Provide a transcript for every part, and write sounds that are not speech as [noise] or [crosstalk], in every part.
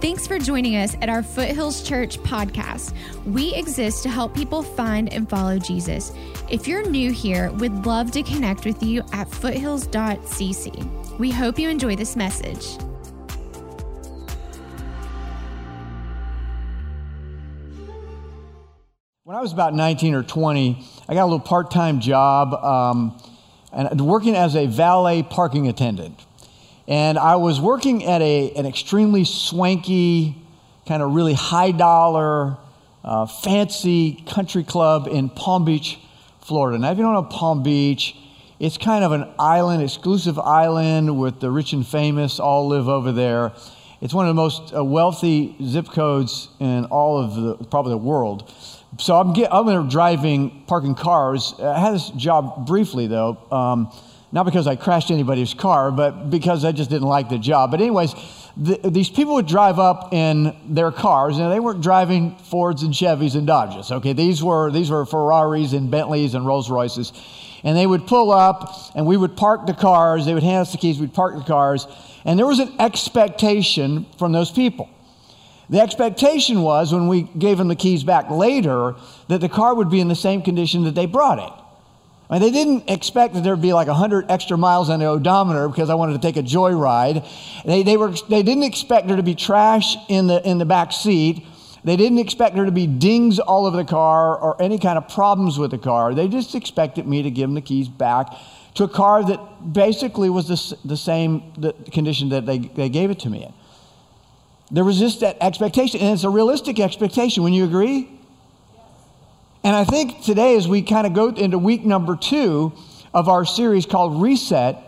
Thanks for joining us at our Foothills Church podcast. We exist to help people find and follow Jesus. If you're new here, we'd love to connect with you at foothills.cc. We hope you enjoy this message. When I was about 19 or 20, I got a little part time job um, and working as a valet parking attendant. And I was working at a, an extremely swanky, kind of really high dollar, uh, fancy country club in Palm Beach, Florida. Now, if you don't know Palm Beach, it's kind of an island, exclusive island with the rich and famous all live over there. It's one of the most uh, wealthy zip codes in all of the, probably the world. So I'm, get, I'm driving, parking cars. I had this job briefly, though. Um, not because I crashed anybody's car, but because I just didn't like the job. But, anyways, the, these people would drive up in their cars, and they weren't driving Fords and Chevys and Dodges. Okay, these were these were Ferraris and Bentleys and Rolls Royces, and they would pull up, and we would park the cars. They would hand us the keys. We'd park the cars, and there was an expectation from those people. The expectation was when we gave them the keys back later that the car would be in the same condition that they brought it. I mean, they didn't expect that there would be like 100 extra miles on the odometer because I wanted to take a joyride. They, they, were, they didn't expect there to be trash in the, in the back seat. They didn't expect there to be dings all over the car or any kind of problems with the car. They just expected me to give them the keys back to a car that basically was the, the same condition that they, they gave it to me in. There was just that expectation, and it's a realistic expectation. When you agree? And I think today, as we kind of go into week number two of our series called Reset,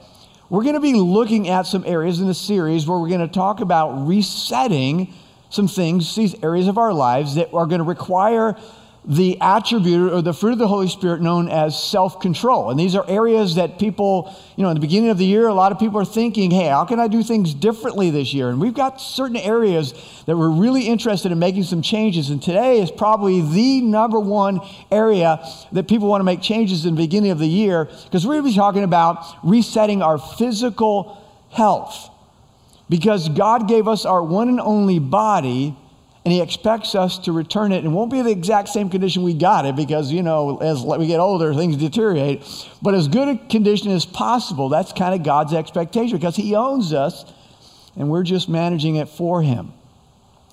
we're going to be looking at some areas in the series where we're going to talk about resetting some things, these areas of our lives that are going to require the attribute or the fruit of the Holy Spirit known as self control. And these are areas that people, you know, in the beginning of the year, a lot of people are thinking, hey, how can I do things differently this year? And we've got certain areas that we're really interested in making some changes. And today is probably the number one area that people want to make changes in the beginning of the year because we're going to be talking about resetting our physical health. Because God gave us our one and only body and he expects us to return it. It won't be the exact same condition we got it because, you know, as we get older, things deteriorate. But as good a condition as possible, that's kind of God's expectation because he owns us and we're just managing it for him.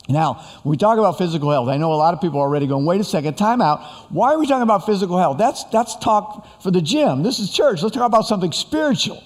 Now, when we talk about physical health, I know a lot of people are already going, wait a second, time out. Why are we talking about physical health? That's, that's talk for the gym. This is church. Let's talk about something spiritual.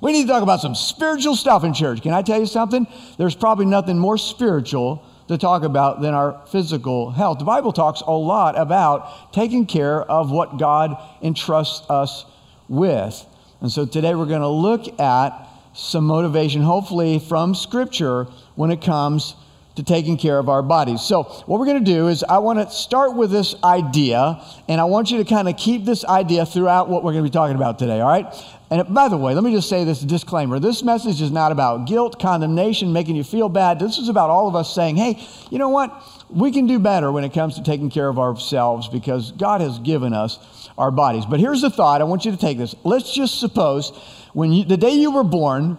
We need to talk about some spiritual stuff in church. Can I tell you something? There's probably nothing more spiritual to talk about than our physical health. The Bible talks a lot about taking care of what God entrusts us with. And so today we're going to look at some motivation, hopefully from Scripture, when it comes to taking care of our bodies. So, what we're going to do is, I want to start with this idea, and I want you to kind of keep this idea throughout what we're going to be talking about today, all right? And by the way, let me just say this disclaimer. This message is not about guilt, condemnation, making you feel bad. This is about all of us saying, hey, you know what? We can do better when it comes to taking care of ourselves because God has given us our bodies. But here's the thought I want you to take this. Let's just suppose when you, the day you were born,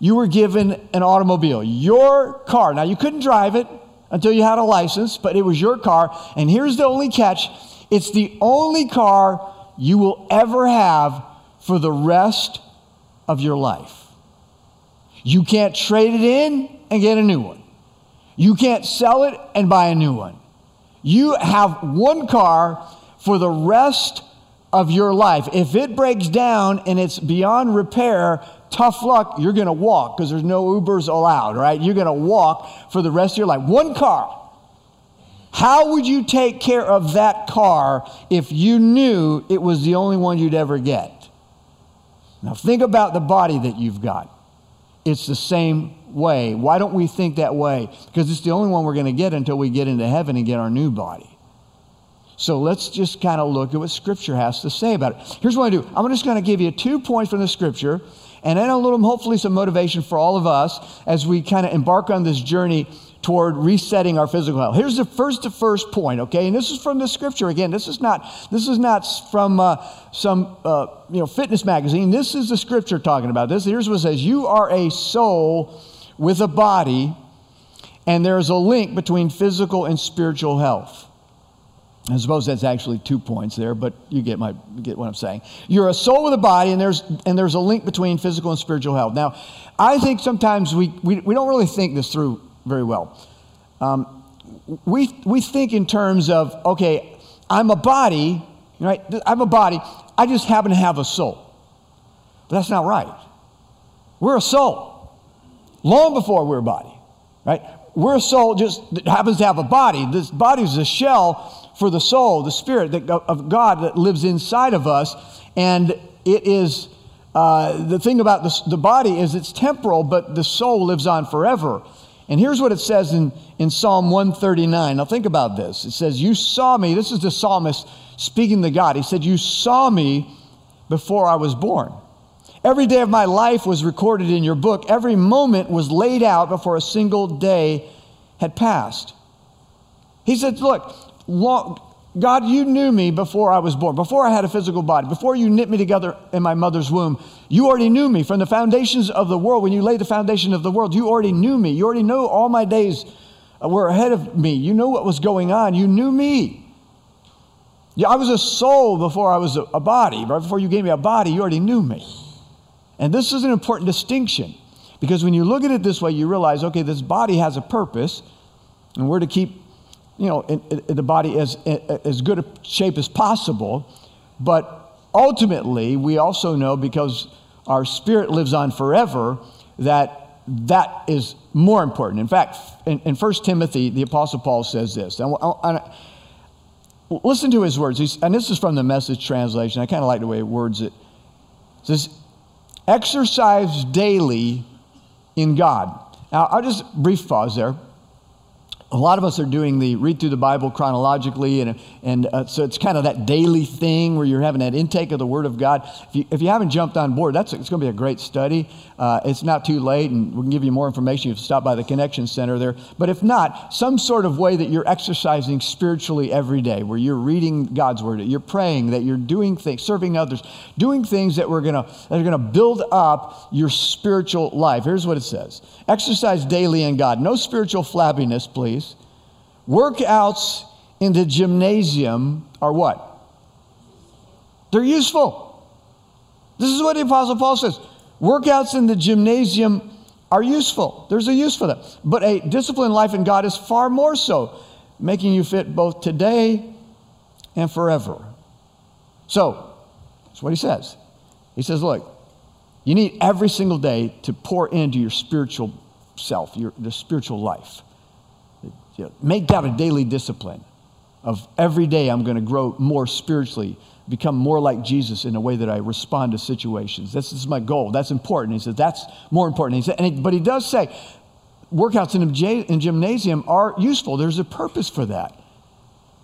you were given an automobile, your car. Now, you couldn't drive it until you had a license, but it was your car. And here's the only catch it's the only car you will ever have for the rest of your life. You can't trade it in and get a new one. You can't sell it and buy a new one. You have one car for the rest of your life. If it breaks down and it's beyond repair, tough luck, you're going to walk because there's no Ubers allowed, right? You're going to walk for the rest of your life. One car. How would you take care of that car if you knew it was the only one you'd ever get? Now, think about the body that you've got. It's the same way. Why don't we think that way? Because it's the only one we're going to get until we get into heaven and get our new body. So let's just kind of look at what Scripture has to say about it. Here's what I do I'm just going to give you two points from the Scripture and then a little, hopefully, some motivation for all of us as we kind of embark on this journey toward resetting our physical health. Here's the first to first point, okay? And this is from the scripture. Again, this is not this is not from uh, some uh, you know fitness magazine. This is the scripture talking about this. Here's what it says: You are a soul with a body, And there's a link between physical and spiritual health. I suppose that's actually two points there, but you get, my, get what I'm saying. You're a soul with a body, and there's, and there's a link between physical and spiritual health. Now, I think sometimes we, we, we don't really think this through very well. Um, we, we think in terms of, okay, I'm a body, right? I'm a body, I just happen to have a soul. But that's not right. We're a soul long before we're a body, right? We're a soul just that happens to have a body. This body is a shell for the soul, the spirit that, of God that lives inside of us. And it is uh, the thing about the, the body is it's temporal, but the soul lives on forever. And here's what it says in, in Psalm 139. Now think about this. It says, You saw me. This is the psalmist speaking to God. He said, You saw me before I was born. Every day of my life was recorded in your book. Every moment was laid out before a single day had passed. He said, Look, long, God, you knew me before I was born, before I had a physical body, before you knit me together in my mother's womb. You already knew me from the foundations of the world. When you laid the foundation of the world, you already knew me. You already know all my days were ahead of me. You know what was going on. You knew me. Yeah, I was a soul before I was a, body. Right before you gave me a body, you already knew me. And this is an important distinction because when you look at it this way, you realize, okay, this body has a purpose, and we're to keep, you know, in, in the body as as good a shape as possible. But ultimately, we also know because our spirit lives on forever that that is more important. In fact, in, in 1 Timothy, the Apostle Paul says this. And, and listen to his words. He's, and this is from the message translation. I kind of like the way he words it. It says, Exercise daily in God. Now, I'll just brief pause there a lot of us are doing the read through the Bible chronologically, and, and uh, so it's kind of that daily thing where you're having that intake of the Word of God. If you, if you haven't jumped on board, that's it's going to be a great study. Uh, it's not too late, and we can give you more information. if You stop by the Connection Center there. But if not, some sort of way that you're exercising spiritually every day, where you're reading God's Word, you're praying, that you're doing things, serving others, doing things that we're to that are going to build up your spiritual life. Here's what it says: Exercise daily in God. No spiritual flabbiness, please Workouts in the gymnasium are what? They're useful. This is what the Apostle Paul says. Workouts in the gymnasium are useful. There's a use for them. But a disciplined life in God is far more so, making you fit both today and forever. So, that's what he says. He says, look, you need every single day to pour into your spiritual self, your, your spiritual life. You know, make that a daily discipline of every day I'm going to grow more spiritually, become more like Jesus in a way that I respond to situations. This is my goal. That's important. He said, that's more important. He said, he, but he does say, workouts in a gymnasium are useful. There's a purpose for that.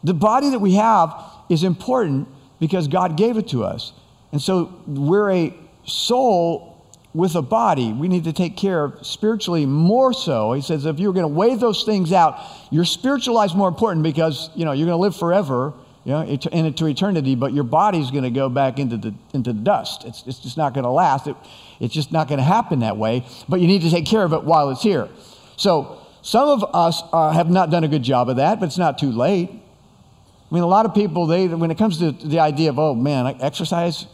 The body that we have is important because God gave it to us. And so we're a soul with a body, we need to take care of spiritually more so. He says if you're going to weigh those things out, your spiritual life's more important because you know you're going to live forever, you know, into eternity, but your body's going to go back into the into the dust. It's, it's just not going to last. It, it's just not going to happen that way. But you need to take care of it while it's here. So some of us uh, have not done a good job of that, but it's not too late. I mean, a lot of people, they when it comes to the idea of, oh man, exercise,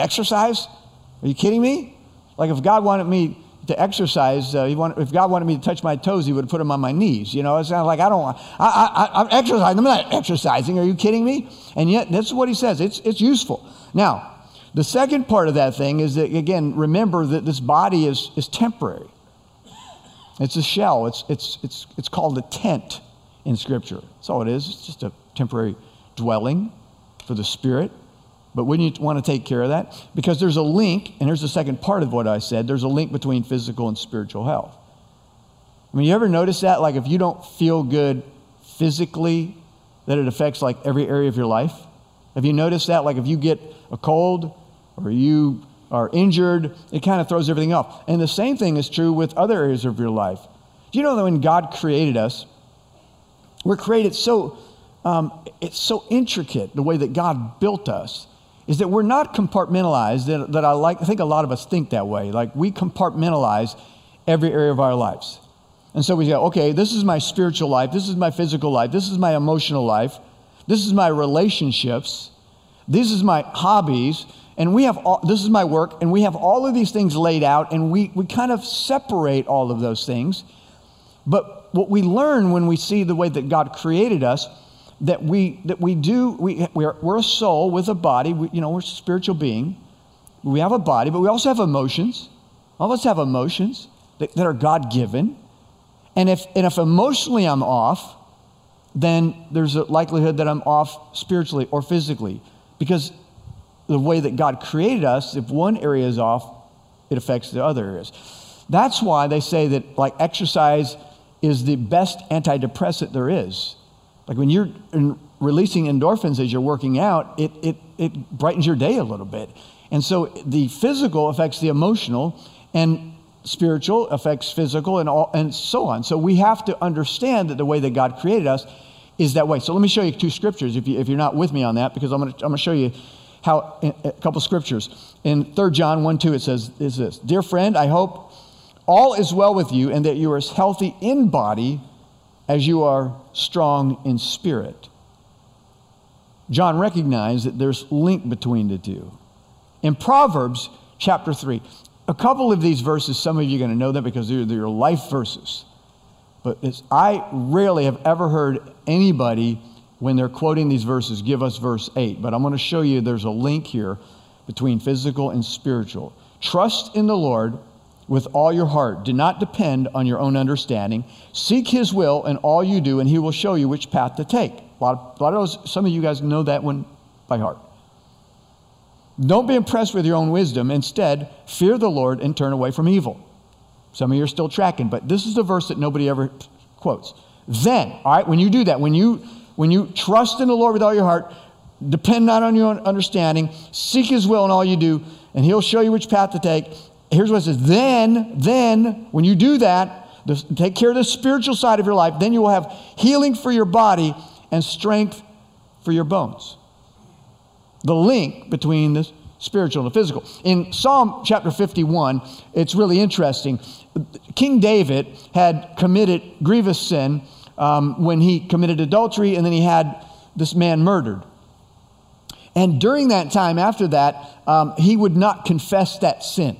exercise, are you kidding me? Like if God wanted me to exercise, uh, want, if God wanted me to touch my toes, He would put them on my knees. You know, it's not like I don't. Want, I, I, I'm exercising. I'm not exercising. Are you kidding me? And yet, that's what He says. It's it's useful. Now, the second part of that thing is that again, remember that this body is is temporary. It's a shell. It's it's it's it's called a tent in Scripture. That's all it is. It's just a temporary dwelling for the spirit. But wouldn't you want to take care of that? Because there's a link, and here's the second part of what I said there's a link between physical and spiritual health. I mean, you ever notice that? Like, if you don't feel good physically, that it affects like every area of your life? Have you noticed that? Like, if you get a cold or you are injured, it kind of throws everything off. And the same thing is true with other areas of your life. Do you know that when God created us, we're created so, um, it's so intricate the way that God built us is that we're not compartmentalized, that, that I, like, I think a lot of us think that way. Like we compartmentalize every area of our lives. And so we go, okay, this is my spiritual life, this is my physical life, this is my emotional life, this is my relationships, this is my hobbies, and we have all, this is my work, and we have all of these things laid out, and we, we kind of separate all of those things. But what we learn when we see the way that God created us, that we, that we do, we, we're, we're a soul with a body, we, you know, we're a spiritual being. We have a body, but we also have emotions. All of us have emotions that, that are God given. And if, and if emotionally I'm off, then there's a likelihood that I'm off spiritually or physically. Because the way that God created us, if one area is off, it affects the other areas. That's why they say that like exercise is the best antidepressant there is. Like when you're releasing endorphins as you're working out, it, it, it brightens your day a little bit. And so the physical affects the emotional, and spiritual affects physical, and, all, and so on. So we have to understand that the way that God created us is that way. So let me show you two scriptures if, you, if you're not with me on that, because I'm going to I'm to show you how a couple scriptures. In 3 John 1 2, it says, is this Dear friend, I hope all is well with you and that you are as healthy in body as you are strong in spirit. John recognized that there's link between the two. In Proverbs chapter 3, a couple of these verses, some of you are going to know them because they're, they're life verses. But I rarely have ever heard anybody, when they're quoting these verses, give us verse 8. But I'm going to show you there's a link here between physical and spiritual. Trust in the Lord with all your heart. Do not depend on your own understanding. Seek His will in all you do, and He will show you which path to take. A lot of, a lot of those, some of you guys know that one by heart. Don't be impressed with your own wisdom. Instead, fear the Lord and turn away from evil. Some of you are still tracking, but this is the verse that nobody ever quotes. Then, all right, when you do that, when you when you trust in the Lord with all your heart, depend not on your own understanding, seek his will in all you do, and he'll show you which path to take. Here's what it says. Then, then, when you do that, take care of the spiritual side of your life, then you will have healing for your body and strength for your bones the link between the spiritual and the physical. In Psalm chapter 51, it's really interesting. King David had committed grievous sin um, when he committed adultery, and then he had this man murdered. And during that time, after that, um, he would not confess that sin.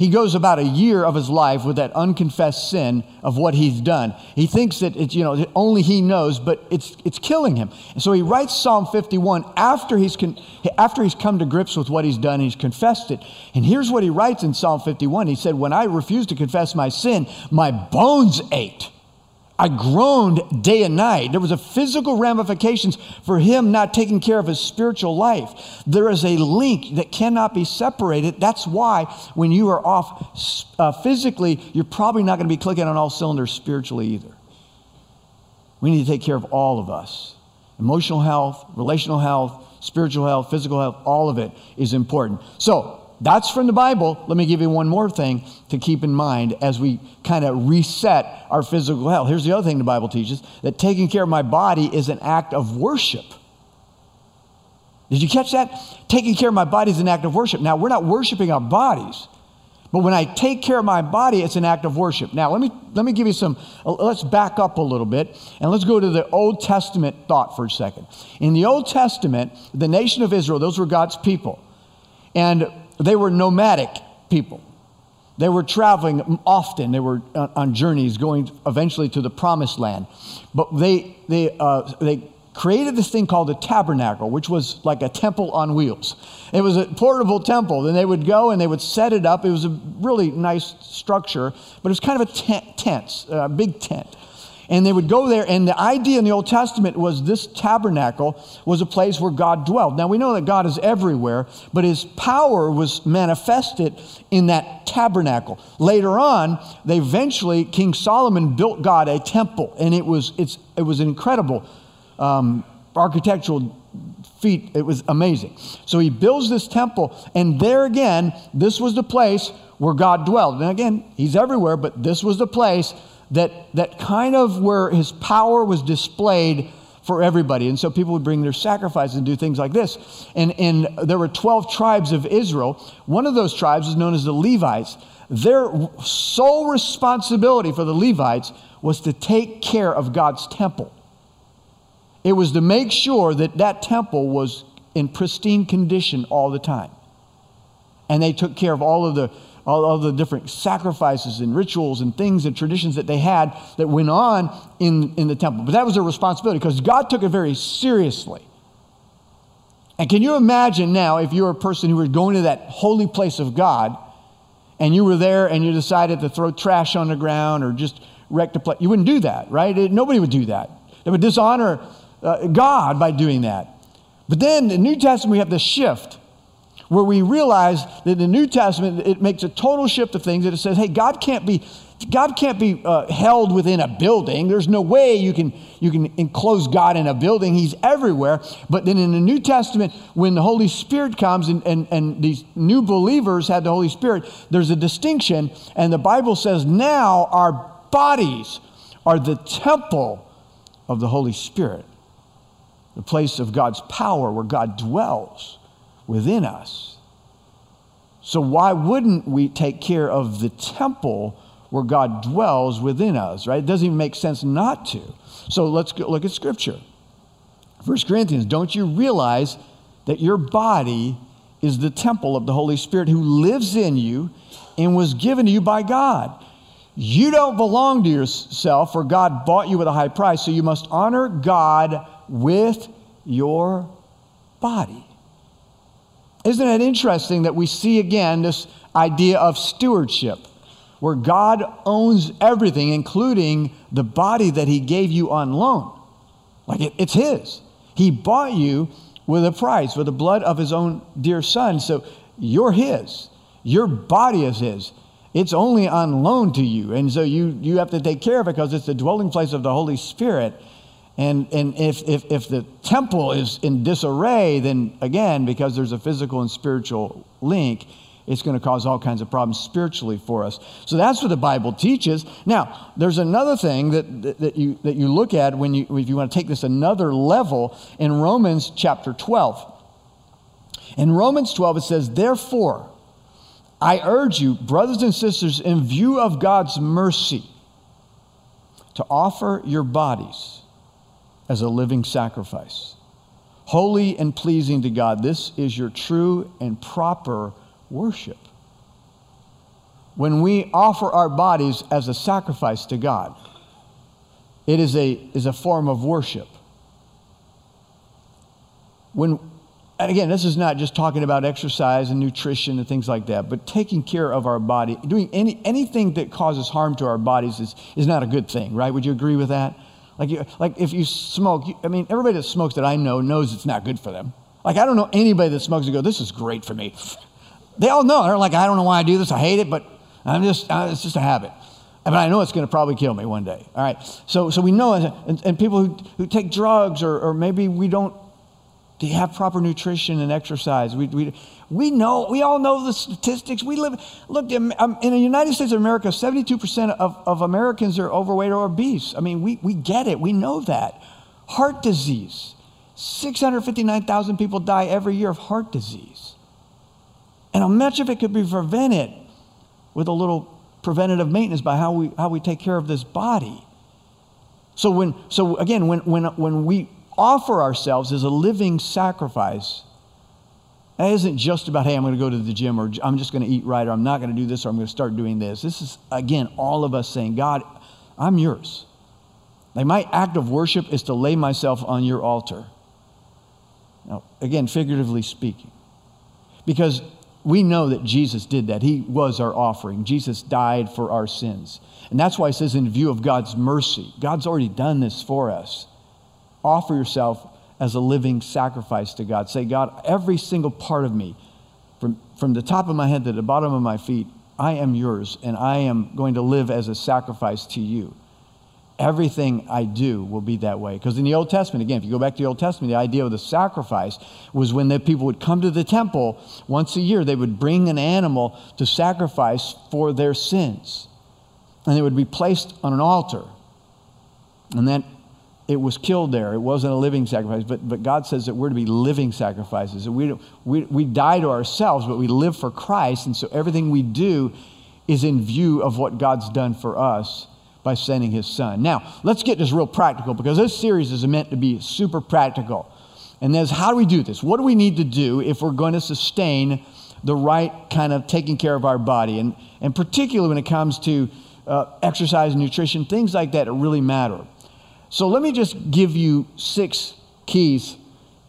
He goes about a year of his life with that unconfessed sin of what he's done. He thinks that it's, you know, only he knows, but it's, it's killing him. And so he writes Psalm 51 after he's, con- after he's come to grips with what he's done he's confessed it. And here's what he writes in Psalm 51. He said, When I refused to confess my sin, my bones ached. I groaned day and night. There was a physical ramifications for him not taking care of his spiritual life. There is a link that cannot be separated. That's why when you are off uh, physically, you're probably not going to be clicking on all cylinders spiritually either. We need to take care of all of us. Emotional health, relational health, spiritual health, physical health, all of it is important. So, that's from the Bible. Let me give you one more thing to keep in mind as we kind of reset our physical health. Here's the other thing the Bible teaches that taking care of my body is an act of worship. Did you catch that? Taking care of my body is an act of worship. Now, we're not worshiping our bodies, but when I take care of my body, it's an act of worship. Now, let me, let me give you some, uh, let's back up a little bit and let's go to the Old Testament thought for a second. In the Old Testament, the nation of Israel, those were God's people. And they were nomadic people. They were traveling often. They were on journeys going eventually to the promised land. But they, they, uh, they created this thing called a tabernacle, which was like a temple on wheels. It was a portable temple. Then they would go and they would set it up. It was a really nice structure, but it was kind of a tent, tent a big tent. And they would go there, and the idea in the Old Testament was this tabernacle was a place where God dwelled. Now we know that God is everywhere, but his power was manifested in that tabernacle. Later on, they eventually, King Solomon built God a temple, and it was, it's, it was an incredible um, architectural feat. It was amazing. So he builds this temple, and there again, this was the place where God dwelled. And again, he's everywhere, but this was the place that, that kind of where his power was displayed for everybody. And so people would bring their sacrifices and do things like this. And, and there were 12 tribes of Israel. One of those tribes is known as the Levites. their sole responsibility for the Levites was to take care of God's temple. It was to make sure that that temple was in pristine condition all the time. And they took care of all of the all of the different sacrifices and rituals and things and traditions that they had that went on in, in the temple. But that was their responsibility because God took it very seriously. And can you imagine now if you're a person who was going to that holy place of God and you were there and you decided to throw trash on the ground or just wreck the place? You wouldn't do that, right? Nobody would do that. They would dishonor uh, God by doing that. But then in the New Testament, we have this shift where we realize that in the New Testament, it makes a total shift of things that it says, hey, God can't be, God can't be uh, held within a building. There's no way you can, you can enclose God in a building. He's everywhere. But then in the New Testament, when the Holy Spirit comes and, and, and these new believers had the Holy Spirit, there's a distinction. And the Bible says now our bodies are the temple of the Holy Spirit, the place of God's power where God dwells within us. So, why wouldn't we take care of the temple where God dwells within us, right? It doesn't even make sense not to. So, let's look at Scripture. 1 Corinthians, don't you realize that your body is the temple of the Holy Spirit who lives in you and was given to you by God? You don't belong to yourself, for God bought you with a high price, so you must honor God with your body. Isn't it interesting that we see again this idea of stewardship, where God owns everything, including the body that He gave you on loan? Like it, it's His. He bought you with a price, with the blood of His own dear Son. So you're His. Your body is His. It's only on loan to you. And so you, you have to take care of it because it's the dwelling place of the Holy Spirit. And, and if, if, if the temple is in disarray, then again, because there's a physical and spiritual link, it's going to cause all kinds of problems spiritually for us. So that's what the Bible teaches. Now, there's another thing that, that, that, you, that you look at when you, if you want to take this another level in Romans chapter 12. In Romans 12, it says, Therefore, I urge you, brothers and sisters, in view of God's mercy, to offer your bodies as a living sacrifice, holy and pleasing to God. This is your true and proper worship. When we offer our bodies as a sacrifice to God, it is a, is a form of worship. When, and again, this is not just talking about exercise and nutrition and things like that, but taking care of our body, doing any, anything that causes harm to our bodies is, is not a good thing, right? Would you agree with that? Like, you, like if you smoke, you, I mean, everybody that smokes that I know knows it's not good for them. Like, I don't know anybody that smokes and go, this is great for me. They all know. They're like, I don't know why I do this. I hate it, but I'm just, uh, it's just a habit. But I know it's going to probably kill me one day. All right. So, so we know, and, and people who, who take drugs, or, or maybe we don't they have proper nutrition and exercise. We, we, we know, we all know the statistics. We live, look, um, in the United States of America, 72% of, of Americans are overweight or obese. I mean, we, we get it. We know that. Heart disease. 659,000 people die every year of heart disease. And how much of it could be prevented with a little preventative maintenance by how we, how we take care of this body. So, when, so again, when, when, when we offer ourselves as a living sacrifice, that isn't just about, hey, I'm going to go to the gym or I'm just going to eat right or I'm not going to do this or I'm going to start doing this. This is, again, all of us saying, God, I'm yours. Like my act of worship is to lay myself on your altar. Now, again, figuratively speaking. Because we know that Jesus did that. He was our offering. Jesus died for our sins. And that's why it says, in view of God's mercy, God's already done this for us. Offer yourself as a living sacrifice to God. Say, God, every single part of me, from, from the top of my head to the bottom of my feet, I am yours, and I am going to live as a sacrifice to you. Everything I do will be that way. Because in the Old Testament, again, if you go back to the Old Testament, the idea of the sacrifice was when the people would come to the temple once a year, they would bring an animal to sacrifice for their sins. And it would be placed on an altar. And that it was killed there. It wasn't a living sacrifice. But, but God says that we're to be living sacrifices. We, we, we die to ourselves, but we live for Christ. And so everything we do is in view of what God's done for us by sending his son. Now, let's get this real practical because this series is meant to be super practical. And that's how do we do this? What do we need to do if we're going to sustain the right kind of taking care of our body? And, and particularly when it comes to uh, exercise and nutrition, things like that that really matter. So let me just give you six keys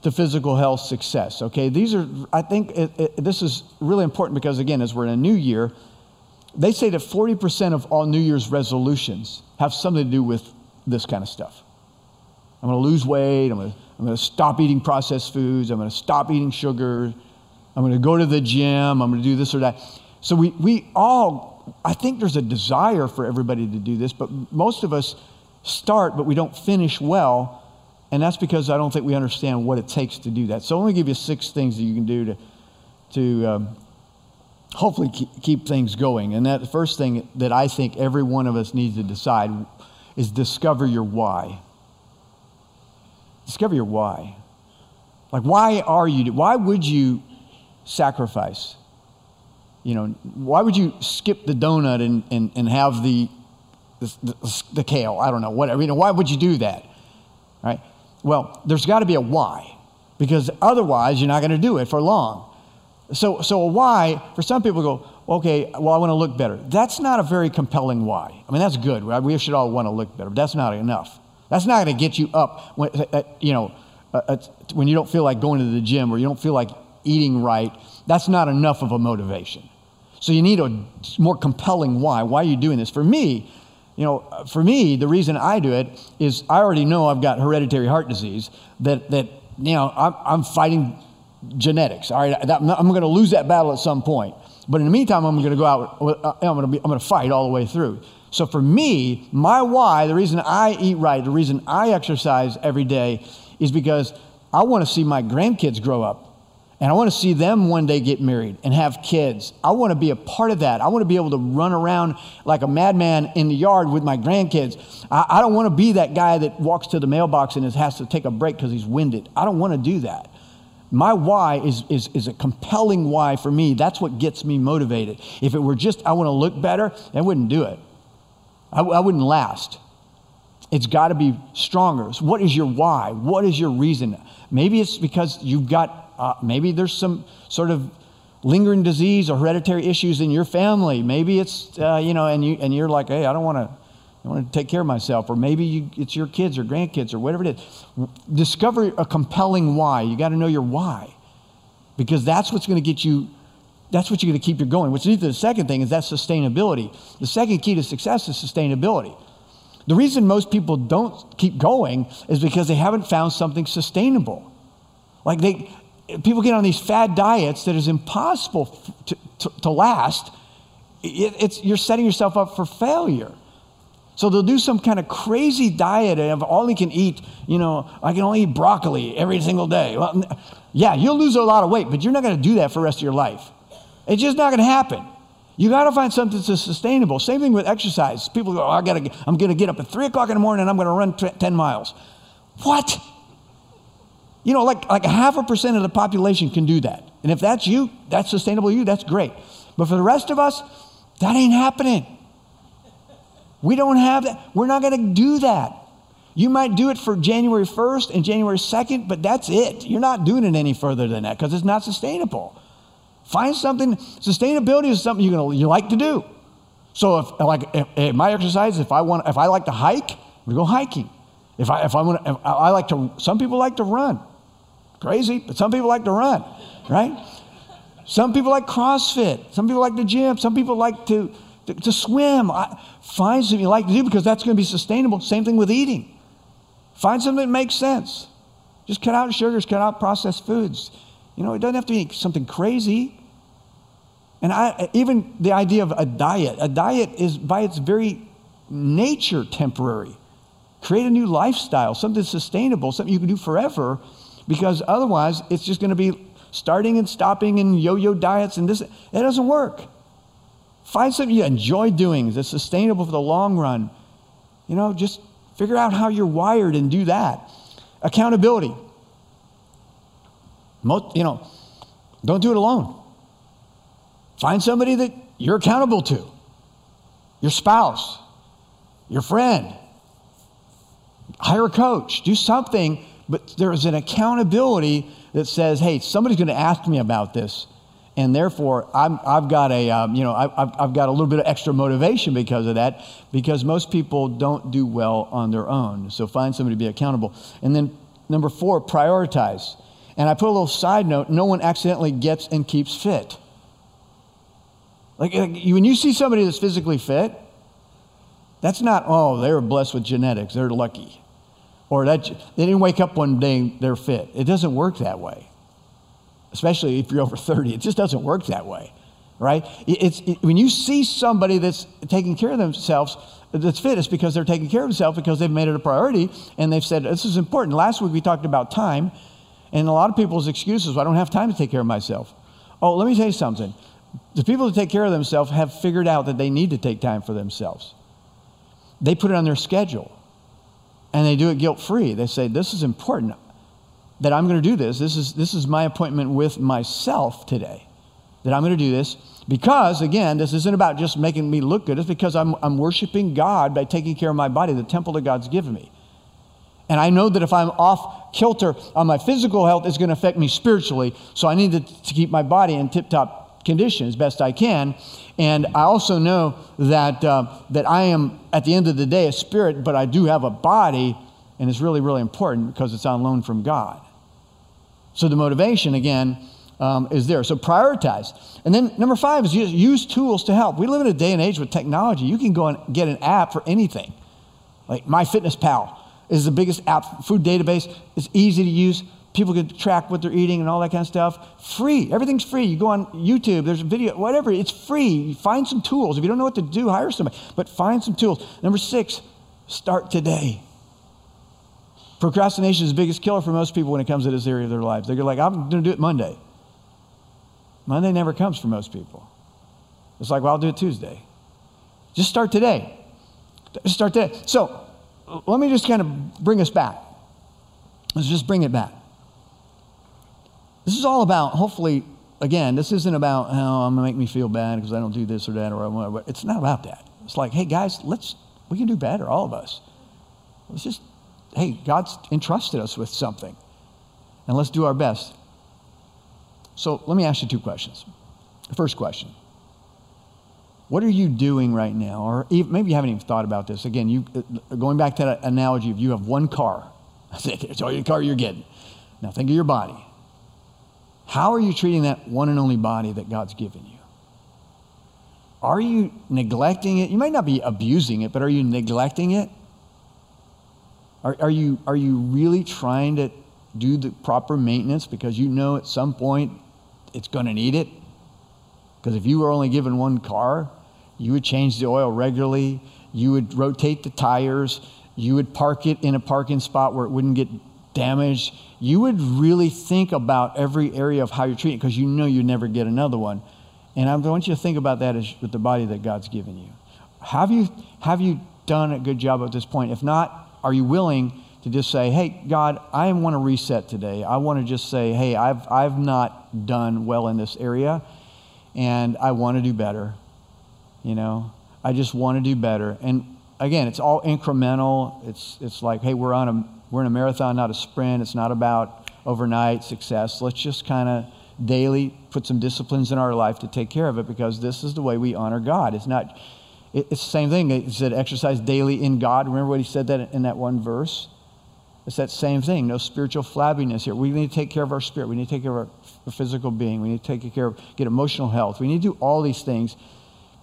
to physical health success. Okay, these are, I think it, it, this is really important because, again, as we're in a new year, they say that 40% of all New Year's resolutions have something to do with this kind of stuff. I'm going to lose weight. I'm going to, I'm going to stop eating processed foods. I'm going to stop eating sugar. I'm going to go to the gym. I'm going to do this or that. So we, we all, I think there's a desire for everybody to do this, but most of us start, but we don't finish well. And that's because I don't think we understand what it takes to do that. So let me give you six things that you can do to, to um, hopefully keep, keep thing going. And that first thing that I think every one of us needs to decide is discover your why. Discover your why. Like, why are you, why would you sacrifice? You know, why would you skip the donut and, and, and have the, the, the kale? I don't know, whatever. You know, why would you do that? Right? Well, there's got to be a why because otherwise you're not going to do it for long. So, so a why, for some people go, okay, well, I want to look better. That's not a very compelling why. I mean, that's good. Right? We should all want to look better, but that's not enough. That's not going to get you up when, uh, uh you know, uh, when you don't feel like going to the gym or you don't feel like eating right. That's not enough of a motivation. So you need a more compelling why. Why are you doing this? For me, you know, for me, the reason I do it is I already know I've got hereditary heart disease that, that you know, I'm, I'm fighting genetics. All right, that, I'm going to lose that battle at some point. But in the meantime, I'm going to go out. Uh, I'm going to be. I'm going to fight all the way through. So for me, my why, the reason I eat right, the reason I exercise every day, is because I want to see my grandkids grow up. And I want to see them one day get married and have kids. I want to be a part of that. I want to be able to run around like a madman in the yard with my grandkids. I, I don't want to be that guy that walks to the mailbox and has to take a break because he's winded. I don't want to do that. My why is, is, is a compelling why for me. That's what gets me motivated. If it were just, I want to look better, I wouldn't do it. I, I wouldn't last. It's got to be stronger. So what is your why? What is your reason? Maybe it's because you've got, uh, maybe there's some sort of lingering disease or hereditary issues in your family. Maybe it's, uh, you know, and, you, and you're like, hey, I don't want to I want to take care of myself, or maybe you, it's your kids or grandkids or whatever it is. Discover a compelling why. You got to know your why, because that's what's going to get you. That's what you're going to keep you going. Which leads to the second thing is that sustainability. The second key to success is sustainability. The reason most people don't keep going is because they haven't found something sustainable. Like they, people get on these fad diets that is impossible to, to, to last. It, it's, you're setting yourself up for failure. So they'll do some kind of crazy diet of all you can eat. You know, I can only eat broccoli every single day. Well, yeah, you'll lose a lot of weight, but you're not going to do that for the rest of your life. It's just not going to happen. You got to find something that's sustainable. Same thing with exercise. People go, oh, I gotta, I'm going to get up at 3 o'clock in the morning and I'm going to run t- 10 miles. What? You know, like, like half a percent of the population can do that. And if that's you, that's sustainable you, that's great. But for the rest of us, that ain't happening. We don't have that. We're not going to do that. You might do it for January 1st and January 2nd, but that's it. You're not doing it any further than that because it's not sustainable. Find something. Sustainability is something you're gonna, you like to do. So if like if, if my exercise, if I want, if I like to hike, we go hiking. If I if I want, I like to. Some people like to run. Crazy, but some people like to run, right? Some people like CrossFit. Some people like the gym. Some people like to to, to swim. I, find something you like to do because that's going to be sustainable. Same thing with eating. Find something that makes sense. Just cut out sugars, cut out processed foods. You know, it doesn't have to be something crazy. And I, even the idea of a diet, a diet is by its very nature temporary. Create a new lifestyle, something sustainable, something you can do forever, because otherwise it's just going to be starting and stopping and yo yo diets and this. It doesn't work. Find something you enjoy doing that's sustainable for the long run. You know, just figure out how you're wired and do that. Accountability. Most, you know, don't do it alone. Find somebody that you're accountable to. your spouse, your friend. Hire a coach, do something, but there's an accountability that says, hey, somebody's going to ask me about this. And therefore, i have got a, um, you know, I've, I've got a little bit of extra motivation because of that, because most people don't do well on their own. So find somebody to be accountable. And then number four, prioritize. And I put a little side note no one accidentally gets and keeps fit. Like, like when you see somebody that's physically fit, that's not, oh, they're blessed with genetics, they're lucky. Or that they didn't wake up one day, they're fit. It doesn't work that way, especially if you're over 30. It just doesn't work that way, right? It's, it, when you see somebody that's taking care of themselves, that's fit, it's because they're taking care of themselves because they've made it a priority and they've said, this is important. Last week we talked about time, and a lot of people's excuses, I don't have time to take care of myself. Oh, let me tell you something. The people that take care of themselves have figured out that they need to take time for themselves. They put it on their schedule and they do it guilt free. They say, This is important that I'm going to do this. This is, this is my appointment with myself today, that I'm going to do this because, again, this isn't about just making me look good. It's because I'm, I'm worshiping God by taking care of my body, the temple that God's given me. And I know that if I'm off kilter on my physical health, it's going to affect me spiritually. So I need to, to keep my body in tip top condition as best I can. And I also know that, uh, that I am, at the end of the day, a spirit, but I do have a body, and it's really, really important because it's on loan from God. So the motivation, again, um, is there. So prioritize. And then number five is use, use tools to help. We live in a day and age with technology. You can go and get an app for anything. Like MyFitnessPal is the biggest app, food database. It's easy to use people can track what they're eating and all that kind of stuff. Free. Everything's free. You go on YouTube, there's a video, whatever. It's free. You find some tools. If you don't know what to do, hire somebody. But find some tools. Number six, start today. Procrastination is the biggest killer for most people when it comes to this area of their lives. They're like, I'm going to do it Monday. Monday never comes for most people. It's like, well, I'll do it Tuesday. Just start today. Just start today. So let me just kind of bring us back. Let's just bring it back. This is all about, hopefully, again, this isn't about, oh, I'm going to make me feel bad because I don't do this or that or whatever. It's not about that. It's like, hey, guys, let's, we can do better, all of us. Let's just, hey, God's entrusted us with something. And let's do our best. So let me ask you two questions. First question What are you doing right now? Or maybe you haven't even thought about this. Again, you, uh, going back to that analogy of you have one car, [laughs] that's it, it's all your car you're getting. Now think of your body. How are you treating that one and only body that God's given you? Are you neglecting it? You might not be abusing it, but are you neglecting it? Are, are, you, are you really trying to do the proper maintenance because you know at some point it's going to need it? Because if you were only given one car, you would change the oil regularly, you would rotate the tires, you would park it in a parking spot where it wouldn't get damaged, you would really think about every area of how you're treating because you know you never get another one. And I want you to think about that as with the body that God's given you. Have you, have you done a good job at this point? If not, are you willing to just say, hey, God, I want to reset today. I want to just say, hey, I've, I've not done well in this area, and I want to do better. You know, I just want to do better. And again, it's all incremental. It's, it's like, hey, we're on a we're in a marathon, not a sprint. It's not about overnight success. Let's just kind of daily put some disciplines in our life to take care of it because this is the way we honor God. It's not, it's the same thing. He said exercise daily in God. Remember what he said that in that one verse? It's that same thing. No spiritual flabbiness here. We need to take care of our spirit. We need to take care of our physical being. We need to take care of, get emotional health. We need to do all these things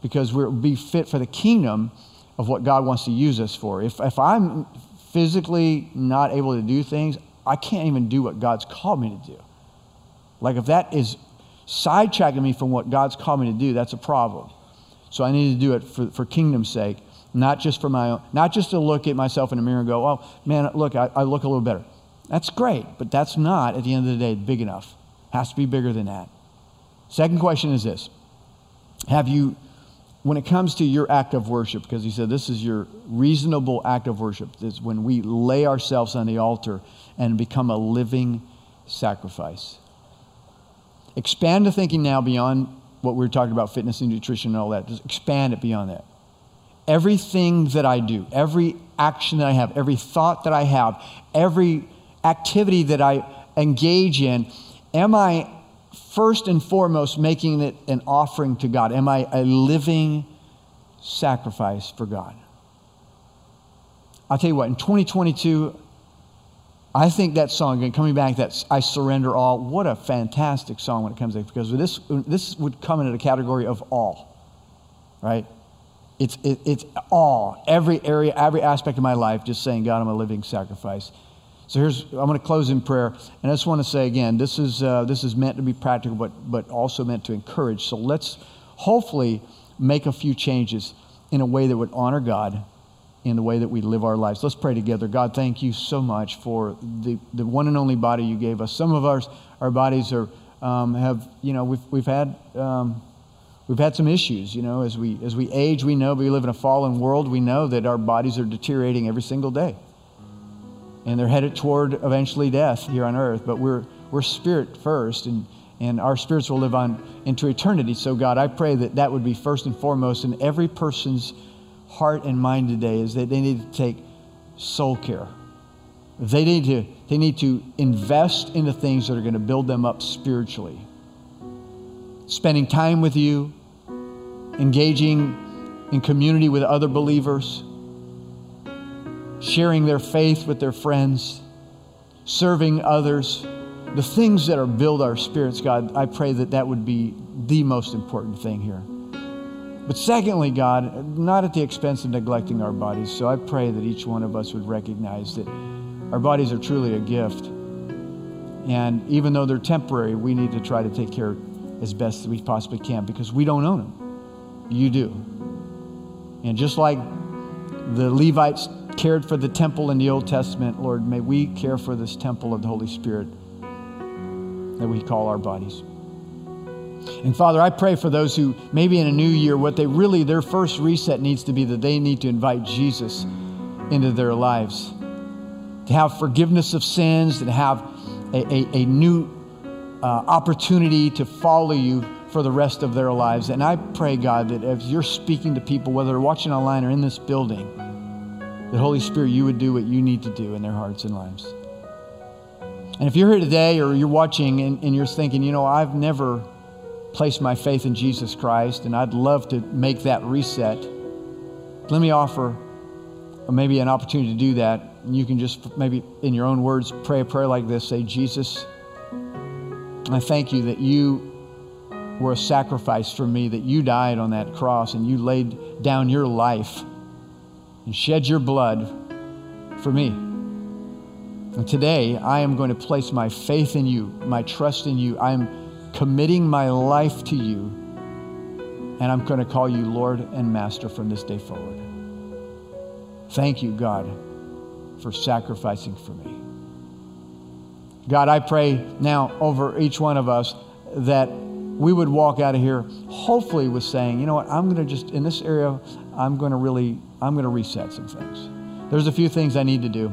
because we'll be fit for the kingdom of what God wants to use us for. If, if I'm physically not able to do things, I can't even do what God's called me to do. Like if that is sidetracking me from what God's called me to do, that's a problem. So I need to do it for, for kingdom's sake, not just for my own, not just to look at myself in the mirror and go, oh, man, look, I, I look a little better. That's great, but that's not, at the end of the day, big enough. Has to be bigger than that. Second question is this Have you when it comes to your act of worship, because he said this is your reasonable act of worship, is when we lay ourselves on the altar and become a living sacrifice. Expand the thinking now beyond what we are talking about fitness and nutrition and all that. Just expand it beyond that. everything that I do, every action that I have, every thought that I have, every activity that I engage in, am I first and foremost making it an offering to God? Am I a living sacrifice for God? I'll tell you what, in 2022, I think that song, again, coming back, that I surrender all, what a fantastic song when it comes to because this, this would come into the category of all, right? It's, it, it's all, every area, every aspect of my life, just saying, God, I'm a living sacrifice. So here's, I'm going to close in prayer. And I just want to say again, this is, uh, this is meant to be practical, but, but also meant to encourage. So let's hopefully make a few changes in a way that would honor God in the way that we live our lives. Let's pray together. God, thank you so much for the, the one and only body you gave us. Some of ours, our bodies are, um, have, you know, we've, we've had, um, we've had some issues, you know, as we, as we age, we know we live in a fallen world. We know that our bodies are deteriorating every single day. And they're headed toward eventually death here on earth, but we're, we're spirit first, and, and our spirits will live on into eternity. So, God, I pray that that would be first and foremost in every person's heart and mind today is that they need to take soul care. They need to, they need to invest into things that are going to build them up spiritually. Spending time with you, engaging in community with other believers, sharing their faith with their friends, serving others, the things that are build our spirits, God, I pray that that would be the most important thing here. But secondly, God, not at the expense of neglecting our bodies. So I pray that each one of us would recognize that our bodies are truly a gift. And even though they're temporary, we need to try to take care as best as we possibly can because we don't own them. You do. And just like the Levites cared for the temple in the Old Testament, Lord, may we care for this temple of the Holy Spirit that we call our bodies. And Father, I pray for those who maybe in a new year, what they really, their first reset needs to be that they need to invite Jesus into their lives, to have forgiveness of sins, to have a, a, a new uh, opportunity to follow you for the rest of their lives. And I pray, God, that as you're speaking to people, whether they're watching online or in this building, that Holy Spirit, you would do what you need to do in their hearts and lives. And if you're here today or you're watching and, and you're thinking, you know, I've never placed my faith in Jesus Christ, and I'd love to make that reset. Let me offer maybe an opportunity to do that. And you can just maybe in your own words pray a prayer like this say, Jesus, I thank you that you were a sacrifice for me, that you died on that cross and you laid down your life shed your blood for me. And today I am going to place my faith in you, my trust in you. I'm committing my life to you, and I'm going to call you Lord and Master from this day forward. Thank you, God, for sacrificing for me. God, I pray now over each one of us that we would walk out of here hopefully with saying, you know what, I'm going to just, in this area, I'm going to really, I'm going to reset some things. There's a few things I need to do.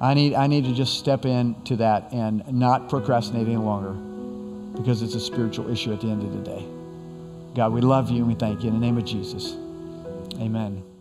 I need, I need to just step into that and not procrastinate any longer because it's a spiritual issue at the end of the day. God, we love you and we thank you in the name of Jesus. Amen.